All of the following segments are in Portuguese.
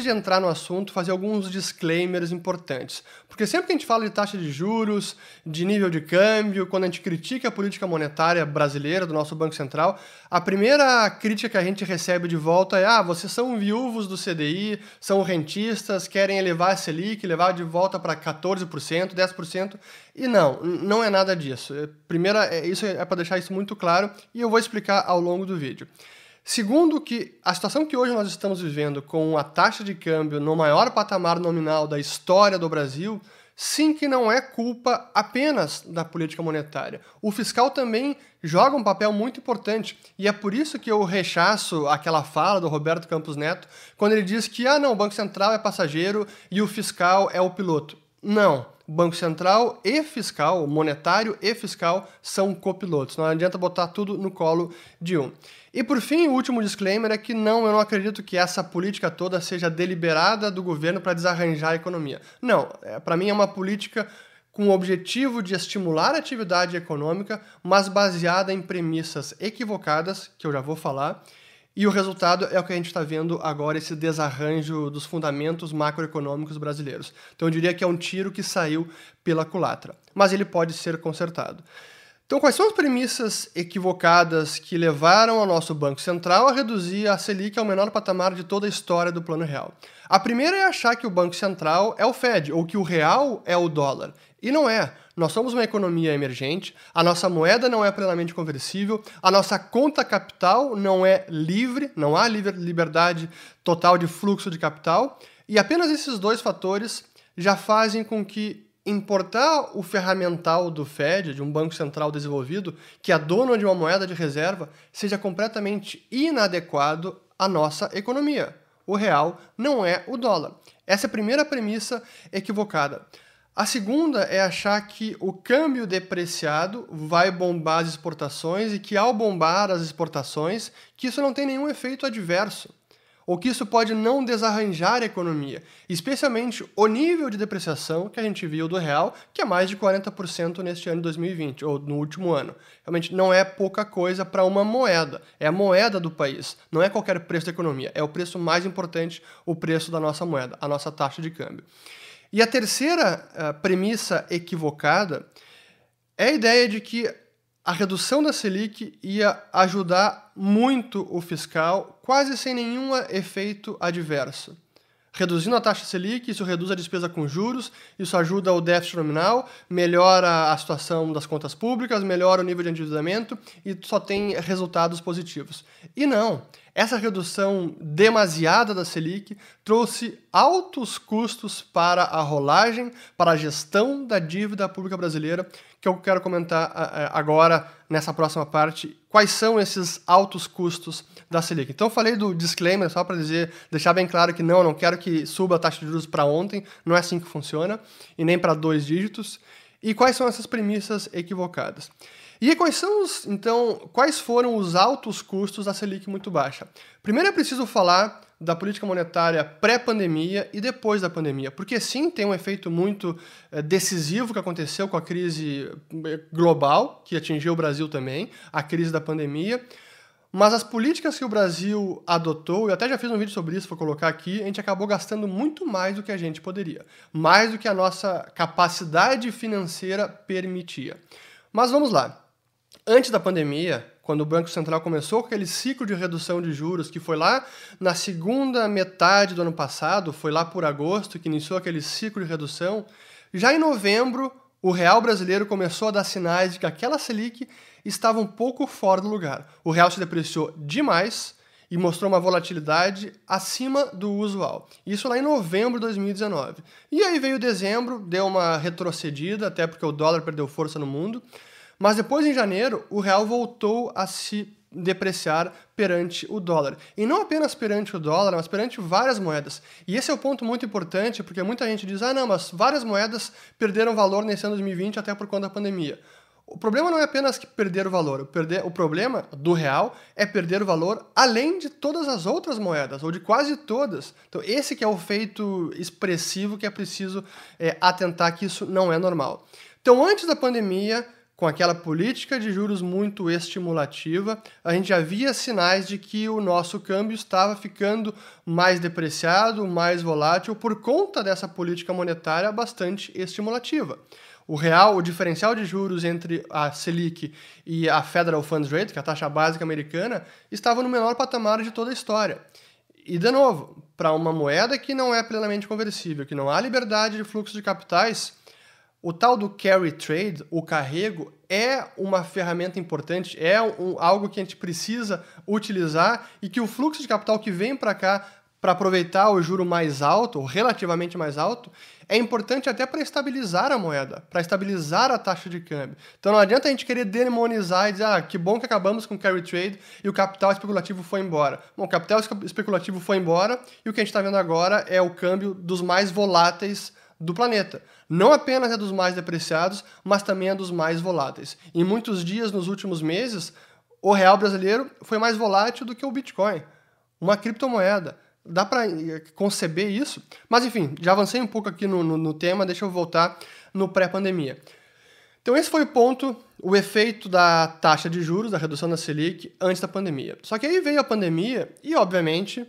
antes de entrar no assunto, fazer alguns disclaimers importantes. Porque sempre que a gente fala de taxa de juros, de nível de câmbio, quando a gente critica a política monetária brasileira do nosso Banco Central, a primeira crítica que a gente recebe de volta é: ah, vocês são viúvos do CDI, são rentistas, querem elevar a Selic, levar de volta para 14%, 10%. E não, não é nada disso. Primeira, é, isso é para deixar isso muito claro e eu vou explicar ao longo do vídeo. Segundo, que a situação que hoje nós estamos vivendo com a taxa de câmbio no maior patamar nominal da história do Brasil, sim que não é culpa apenas da política monetária. O fiscal também joga um papel muito importante e é por isso que eu rechaço aquela fala do Roberto Campos Neto quando ele diz que ah não, o Banco Central é passageiro e o fiscal é o piloto. Não. Banco Central e fiscal, monetário e fiscal, são copilotos. Não adianta botar tudo no colo de um. E por fim, o último disclaimer é que não, eu não acredito que essa política toda seja deliberada do governo para desarranjar a economia. Não, é, para mim é uma política com o objetivo de estimular a atividade econômica, mas baseada em premissas equivocadas, que eu já vou falar, e o resultado é o que a gente está vendo agora, esse desarranjo dos fundamentos macroeconômicos brasileiros. Então eu diria que é um tiro que saiu pela culatra, mas ele pode ser consertado. Então, quais são as premissas equivocadas que levaram ao nosso Banco Central a reduzir a Selic ao menor patamar de toda a história do Plano Real? A primeira é achar que o Banco Central é o Fed, ou que o real é o dólar. E não é. Nós somos uma economia emergente, a nossa moeda não é plenamente conversível, a nossa conta capital não é livre, não há liberdade total de fluxo de capital, e apenas esses dois fatores já fazem com que importar o ferramental do Fed, de um banco central desenvolvido, que é dono de uma moeda de reserva, seja completamente inadequado à nossa economia. O real não é o dólar. Essa é a primeira premissa equivocada. A segunda é achar que o câmbio depreciado vai bombar as exportações e que ao bombar as exportações, que isso não tem nenhum efeito adverso ou que isso pode não desarranjar a economia, especialmente o nível de depreciação que a gente viu do real, que é mais de 40% neste ano de 2020, ou no último ano. Realmente não é pouca coisa para uma moeda, é a moeda do país, não é qualquer preço da economia, é o preço mais importante, o preço da nossa moeda, a nossa taxa de câmbio. E a terceira uh, premissa equivocada é a ideia de que a redução da Selic ia ajudar muito o fiscal, quase sem nenhum efeito adverso. Reduzindo a taxa Selic, isso reduz a despesa com juros, isso ajuda o déficit nominal, melhora a situação das contas públicas, melhora o nível de endividamento e só tem resultados positivos. E não, essa redução demasiada da Selic trouxe altos custos para a rolagem, para a gestão da dívida pública brasileira, que eu quero comentar agora nessa próxima parte. Quais são esses altos custos da Selic? Então, eu falei do disclaimer só para dizer, deixar bem claro que não, não quero que suba a taxa de juros para ontem, não é assim que funciona, e nem para dois dígitos. E quais são essas premissas equivocadas? E quais são os, então, quais foram os altos custos da Selic muito baixa? Primeiro é preciso falar da política monetária pré-pandemia e depois da pandemia, porque sim, tem um efeito muito é, decisivo que aconteceu com a crise eh, global, que atingiu o Brasil também, a crise da pandemia, mas as políticas que o Brasil adotou, eu até já fiz um vídeo sobre isso, vou colocar aqui, a gente acabou gastando muito mais do que a gente poderia, mais do que a nossa capacidade financeira permitia. Mas vamos lá. Antes da pandemia, quando o Banco Central começou com aquele ciclo de redução de juros, que foi lá na segunda metade do ano passado, foi lá por agosto que iniciou aquele ciclo de redução, já em novembro o real brasileiro começou a dar sinais de que aquela Selic estava um pouco fora do lugar. O real se depreciou demais e mostrou uma volatilidade acima do usual. Isso lá em novembro de 2019. E aí veio dezembro, deu uma retrocedida, até porque o dólar perdeu força no mundo. Mas depois, em janeiro, o real voltou a se depreciar perante o dólar. E não apenas perante o dólar, mas perante várias moedas. E esse é o ponto muito importante, porque muita gente diz: ah, não, mas várias moedas perderam valor nesse ano 2020 até por conta da pandemia. O problema não é apenas que perder o valor. O, perder, o problema do real é perder o valor além de todas as outras moedas, ou de quase todas. Então, esse que é o feito expressivo que é preciso é, atentar que isso não é normal. Então, antes da pandemia, com aquela política de juros muito estimulativa, a gente já via sinais de que o nosso câmbio estava ficando mais depreciado, mais volátil por conta dessa política monetária bastante estimulativa. O real, o diferencial de juros entre a Selic e a Federal Funds Rate, que é a taxa básica americana, estava no menor patamar de toda a história. E, de novo, para uma moeda que não é plenamente conversível, que não há liberdade de fluxo de capitais, o tal do carry trade, o carrego, é uma ferramenta importante, é um, algo que a gente precisa utilizar e que o fluxo de capital que vem para cá para aproveitar o juro mais alto, ou relativamente mais alto, é importante até para estabilizar a moeda, para estabilizar a taxa de câmbio. Então não adianta a gente querer demonizar e dizer, ah, que bom que acabamos com o carry trade e o capital especulativo foi embora. Bom, o capital especulativo foi embora e o que a gente está vendo agora é o câmbio dos mais voláteis do planeta. Não apenas é dos mais depreciados, mas também é dos mais voláteis. Em muitos dias nos últimos meses, o real brasileiro foi mais volátil do que o Bitcoin, uma criptomoeda. Dá para eh, conceber isso? Mas enfim, já avancei um pouco aqui no, no, no tema, deixa eu voltar no pré-pandemia. Então, esse foi o ponto, o efeito da taxa de juros, da redução da Selic, antes da pandemia. Só que aí veio a pandemia e, obviamente,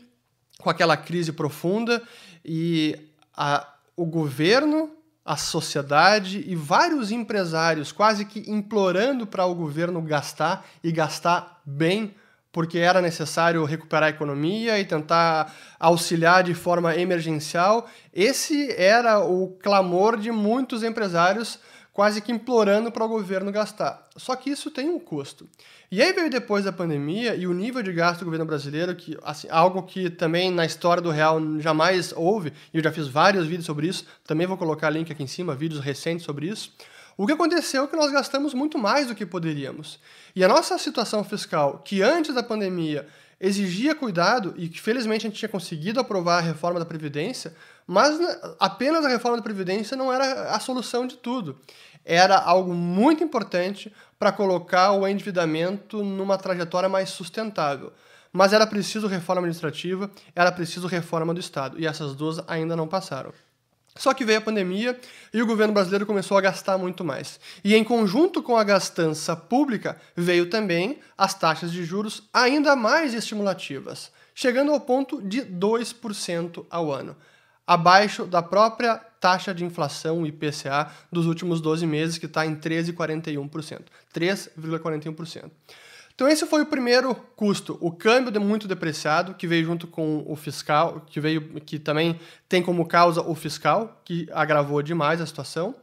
com aquela crise profunda e a, o governo, a sociedade e vários empresários quase que implorando para o governo gastar e gastar bem, porque era necessário recuperar a economia e tentar auxiliar de forma emergencial. Esse era o clamor de muitos empresários quase que implorando para o governo gastar. Só que isso tem um custo. E aí veio depois da pandemia e o nível de gasto do governo brasileiro, que assim, algo que também na história do real jamais houve, e eu já fiz vários vídeos sobre isso, também vou colocar link aqui em cima, vídeos recentes sobre isso. O que aconteceu é que nós gastamos muito mais do que poderíamos. E a nossa situação fiscal, que antes da pandemia exigia cuidado e que felizmente a gente tinha conseguido aprovar a reforma da Previdência, mas né, apenas a reforma da Previdência não era a solução de tudo. Era algo muito importante para colocar o endividamento numa trajetória mais sustentável. Mas era preciso reforma administrativa, era preciso reforma do Estado, e essas duas ainda não passaram. Só que veio a pandemia e o governo brasileiro começou a gastar muito mais. E em conjunto com a gastança pública, veio também as taxas de juros ainda mais estimulativas, chegando ao ponto de 2% ao ano, abaixo da própria taxa de inflação IPCA dos últimos 12 meses, que está em 13,41%. 3,41%. Então esse foi o primeiro custo, o câmbio de muito depreciado, que veio junto com o fiscal, que veio que também tem como causa o fiscal, que agravou demais a situação.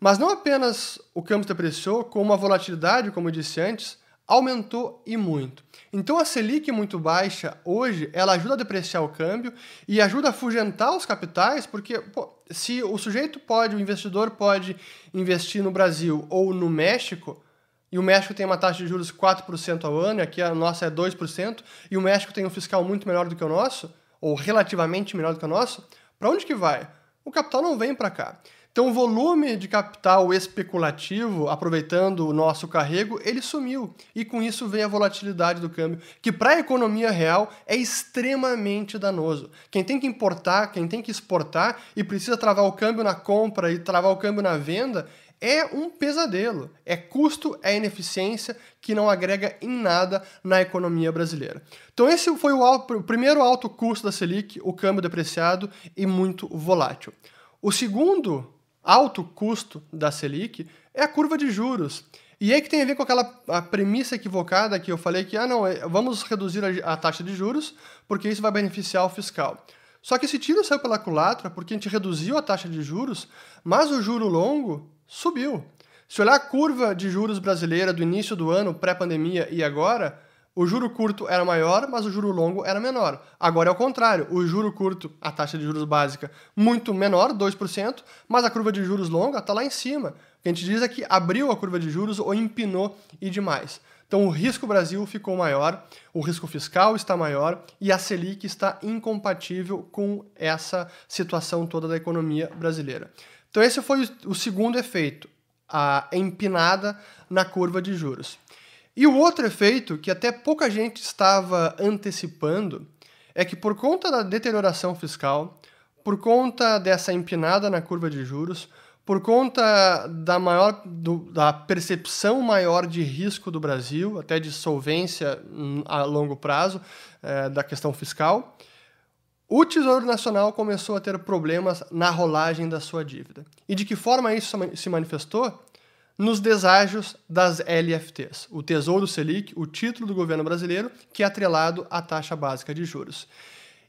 Mas não apenas o câmbio depreciou, como a volatilidade, como eu disse antes, aumentou e muito. Então a Selic muito baixa hoje, ela ajuda a depreciar o câmbio e ajuda a afugentar os capitais, porque pô, se o sujeito pode, o investidor pode investir no Brasil ou no México, e o México tem uma taxa de juros 4% ao ano, e aqui a nossa é 2%, e o México tem um fiscal muito melhor do que o nosso, ou relativamente melhor do que o nosso, para onde que vai? O capital não vem para cá. Então o volume de capital especulativo, aproveitando o nosso carrego, ele sumiu. E com isso veio a volatilidade do câmbio, que para a economia real é extremamente danoso. Quem tem que importar, quem tem que exportar e precisa travar o câmbio na compra e travar o câmbio na venda, é um pesadelo. É custo, é ineficiência que não agrega em nada na economia brasileira. Então, esse foi o, alto, o primeiro alto custo da Selic, o câmbio depreciado e muito volátil. O segundo alto custo da Selic é a curva de juros. E aí que tem a ver com aquela a premissa equivocada que eu falei que, ah, não, é, vamos reduzir a, a taxa de juros porque isso vai beneficiar o fiscal. Só que esse tiro saiu pela culatra porque a gente reduziu a taxa de juros, mas o juro longo subiu. Se olhar a curva de juros brasileira do início do ano, pré-pandemia e agora, o juro curto era maior, mas o juro longo era menor. Agora é o contrário. O juro curto, a taxa de juros básica, muito menor, 2%, mas a curva de juros longa está lá em cima. O que a gente diz é que abriu a curva de juros ou empinou e demais. Então o risco Brasil ficou maior, o risco fiscal está maior e a Selic está incompatível com essa situação toda da economia brasileira. Então, esse foi o segundo efeito, a empinada na curva de juros. E o outro efeito, que até pouca gente estava antecipando, é que por conta da deterioração fiscal, por conta dessa empinada na curva de juros, por conta da maior do, da percepção maior de risco do Brasil, até de solvência hum, a longo prazo é, da questão fiscal, o Tesouro Nacional começou a ter problemas na rolagem da sua dívida. E de que forma isso se manifestou? Nos deságios das LFTs, o Tesouro Selic, o título do governo brasileiro, que é atrelado à taxa básica de juros.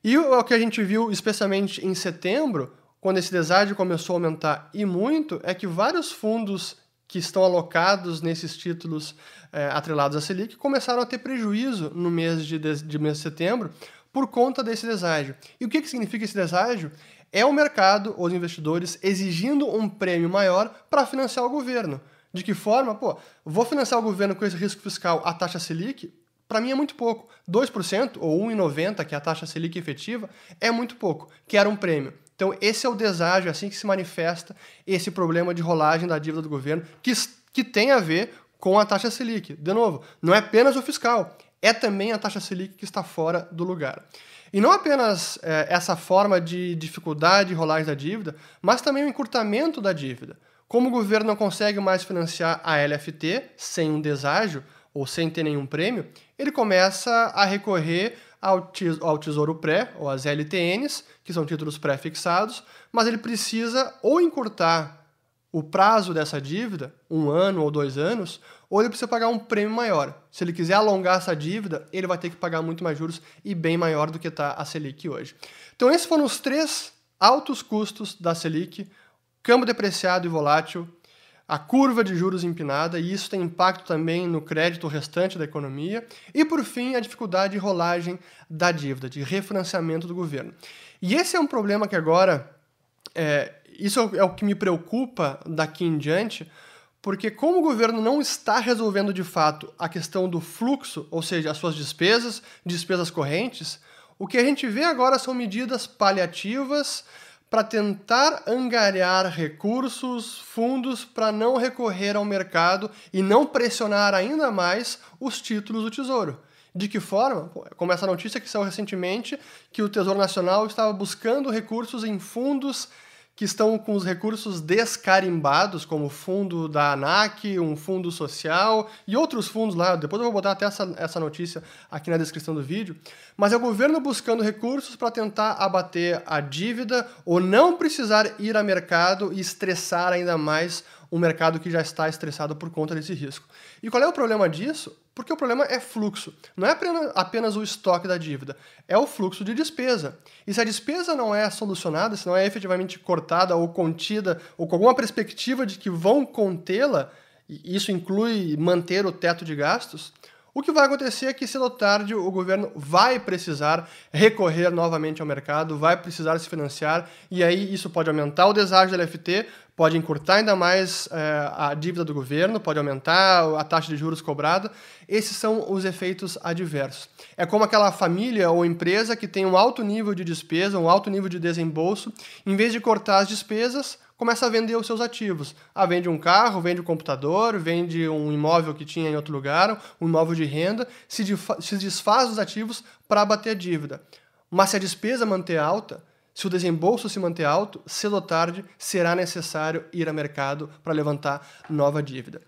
E o que a gente viu, especialmente em setembro, quando esse deságio começou a aumentar e muito, é que vários fundos que estão alocados nesses títulos é, atrelados à Selic começaram a ter prejuízo no mês de, de, de mês de setembro por conta desse deságio. E o que, que significa esse deságio? É o mercado, os investidores, exigindo um prêmio maior para financiar o governo. De que forma? Pô, vou financiar o governo com esse risco fiscal a taxa Selic? Para mim é muito pouco. 2% ou 1,90%, que é a taxa Selic efetiva, é muito pouco. Quero um prêmio. Então, esse é o deságio, é assim que se manifesta esse problema de rolagem da dívida do governo, que, que tem a ver com a taxa Selic. De novo, não é apenas o fiscal, é também a taxa Selic que está fora do lugar. E não apenas é, essa forma de dificuldade de rolagem da dívida, mas também o encurtamento da dívida. Como o governo não consegue mais financiar a LFT sem um deságio ou sem ter nenhum prêmio, ele começa a recorrer ao Tesouro Pré, ou as LTNs, que são títulos pré-fixados, mas ele precisa ou encurtar o prazo dessa dívida, um ano ou dois anos, ou ele precisa pagar um prêmio maior. Se ele quiser alongar essa dívida, ele vai ter que pagar muito mais juros e bem maior do que está a Selic hoje. Então, esses foram os três altos custos da Selic: câmbio depreciado e volátil, a curva de juros empinada, e isso tem impacto também no crédito restante da economia, e por fim, a dificuldade de rolagem da dívida, de refinanciamento do governo. E esse é um problema que agora, é, isso é o que me preocupa daqui em diante, porque como o governo não está resolvendo de fato a questão do fluxo, ou seja, as suas despesas, despesas correntes, o que a gente vê agora são medidas paliativas, para tentar angariar recursos, fundos para não recorrer ao mercado e não pressionar ainda mais os títulos do Tesouro. De que forma? Como essa notícia que saiu recentemente, que o Tesouro Nacional estava buscando recursos em fundos que estão com os recursos descarimbados, como o fundo da ANAC, um fundo social e outros fundos lá. Depois eu vou botar até essa, essa notícia aqui na descrição do vídeo. Mas é o governo buscando recursos para tentar abater a dívida ou não precisar ir a mercado e estressar ainda mais um mercado que já está estressado por conta desse risco. E qual é o problema disso? Porque o problema é fluxo. Não é apenas o estoque da dívida, é o fluxo de despesa. E se a despesa não é solucionada, se não é efetivamente cortada ou contida, ou com alguma perspectiva de que vão contê-la, e isso inclui manter o teto de gastos, o que vai acontecer é que, cedo ou tarde, o governo vai precisar recorrer novamente ao mercado, vai precisar se financiar, e aí isso pode aumentar o deságio da LFT, pode encurtar ainda mais é, a dívida do governo, pode aumentar a taxa de juros cobrada. Esses são os efeitos adversos. É como aquela família ou empresa que tem um alto nível de despesa, um alto nível de desembolso, em vez de cortar as despesas, começa a vender os seus ativos. Ah, vende um carro, vende um computador, vende um imóvel que tinha em outro lugar, um imóvel de renda, se, se desfaz dos ativos para abater a dívida. Mas se a despesa manter alta, se o desembolso se manter alto, cedo ou tarde será necessário ir a mercado para levantar nova dívida.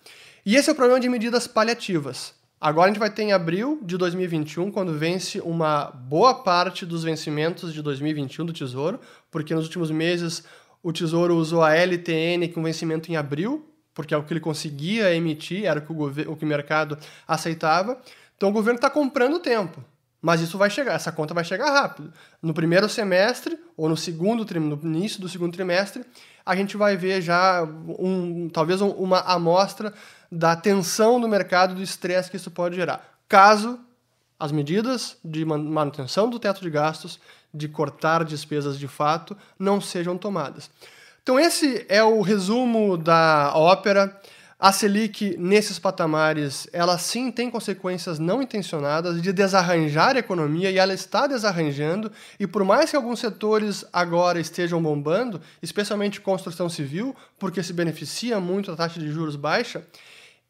E esse é o problema de medidas paliativas. Agora a gente vai ter em abril de 2021, quando vence uma boa parte dos vencimentos de 2021 do Tesouro, porque nos últimos meses o Tesouro usou a LTN com vencimento em abril, porque é o que ele conseguia emitir, era o que o, o, que o mercado aceitava. Então o governo está comprando tempo. Mas isso vai chegar, essa conta vai chegar rápido. No primeiro semestre, ou no segundo no início do segundo trimestre, a gente vai ver já um, talvez um, uma amostra da tensão do mercado, do estresse que isso pode gerar. Caso as medidas de manutenção do teto de gastos de cortar despesas de fato não sejam tomadas. Então, esse é o resumo da ópera. A Selic, nesses patamares, ela sim tem consequências não intencionadas de desarranjar a economia e ela está desarranjando. E por mais que alguns setores agora estejam bombando, especialmente construção civil, porque se beneficia muito da taxa de juros baixa,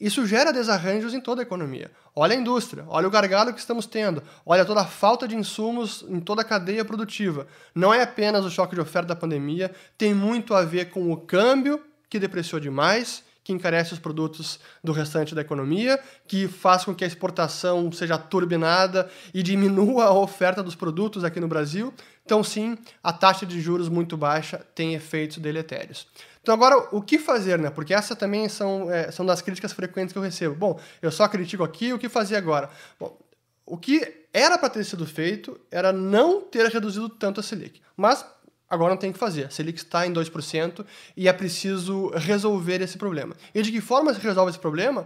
isso gera desarranjos em toda a economia. Olha a indústria, olha o gargalo que estamos tendo, olha toda a falta de insumos em toda a cadeia produtiva. Não é apenas o choque de oferta da pandemia, tem muito a ver com o câmbio que depreciou demais, que encarece os produtos do restante da economia, que faz com que a exportação seja turbinada e diminua a oferta dos produtos aqui no Brasil. Então, sim, a taxa de juros muito baixa tem efeitos deletérios. Então, agora, o que fazer, né? Porque essas também são, é, são das críticas frequentes que eu recebo. Bom, eu só critico aqui, o que fazer agora? Bom, o que era para ter sido feito era não ter reduzido tanto a Selic. Mas agora não tem o que fazer. A Selic está em 2% e é preciso resolver esse problema. E de que forma se resolve esse problema?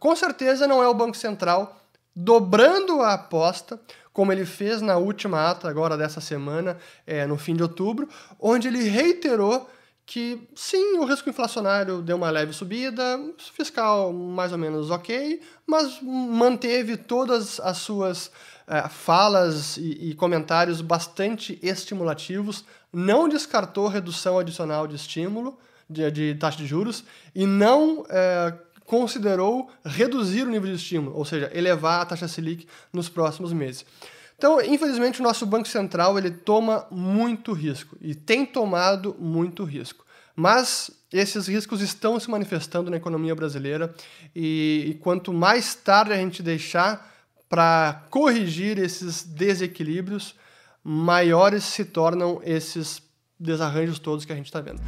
Com certeza não é o Banco Central dobrando a aposta, como ele fez na última ata agora dessa semana, é, no fim de outubro, onde ele reiterou que sim, o risco inflacionário deu uma leve subida, fiscal mais ou menos ok, mas manteve todas as suas é, falas e, e, comentários bastante estimulativos, não descartou redução adicional de estímulo, de, de taxa de juros, e não é, considerou reduzir o nível de estímulo, ou seja, elevar a taxa Selic nos próximos meses. Então, infelizmente, o nosso Banco Central ele toma muito risco e tem tomado muito risco. Mas esses riscos estão se manifestando na economia brasileira e, e quanto mais tarde a gente deixar para corrigir esses desequilíbrios, maiores se tornam esses desarranjos todos que a gente está vendo.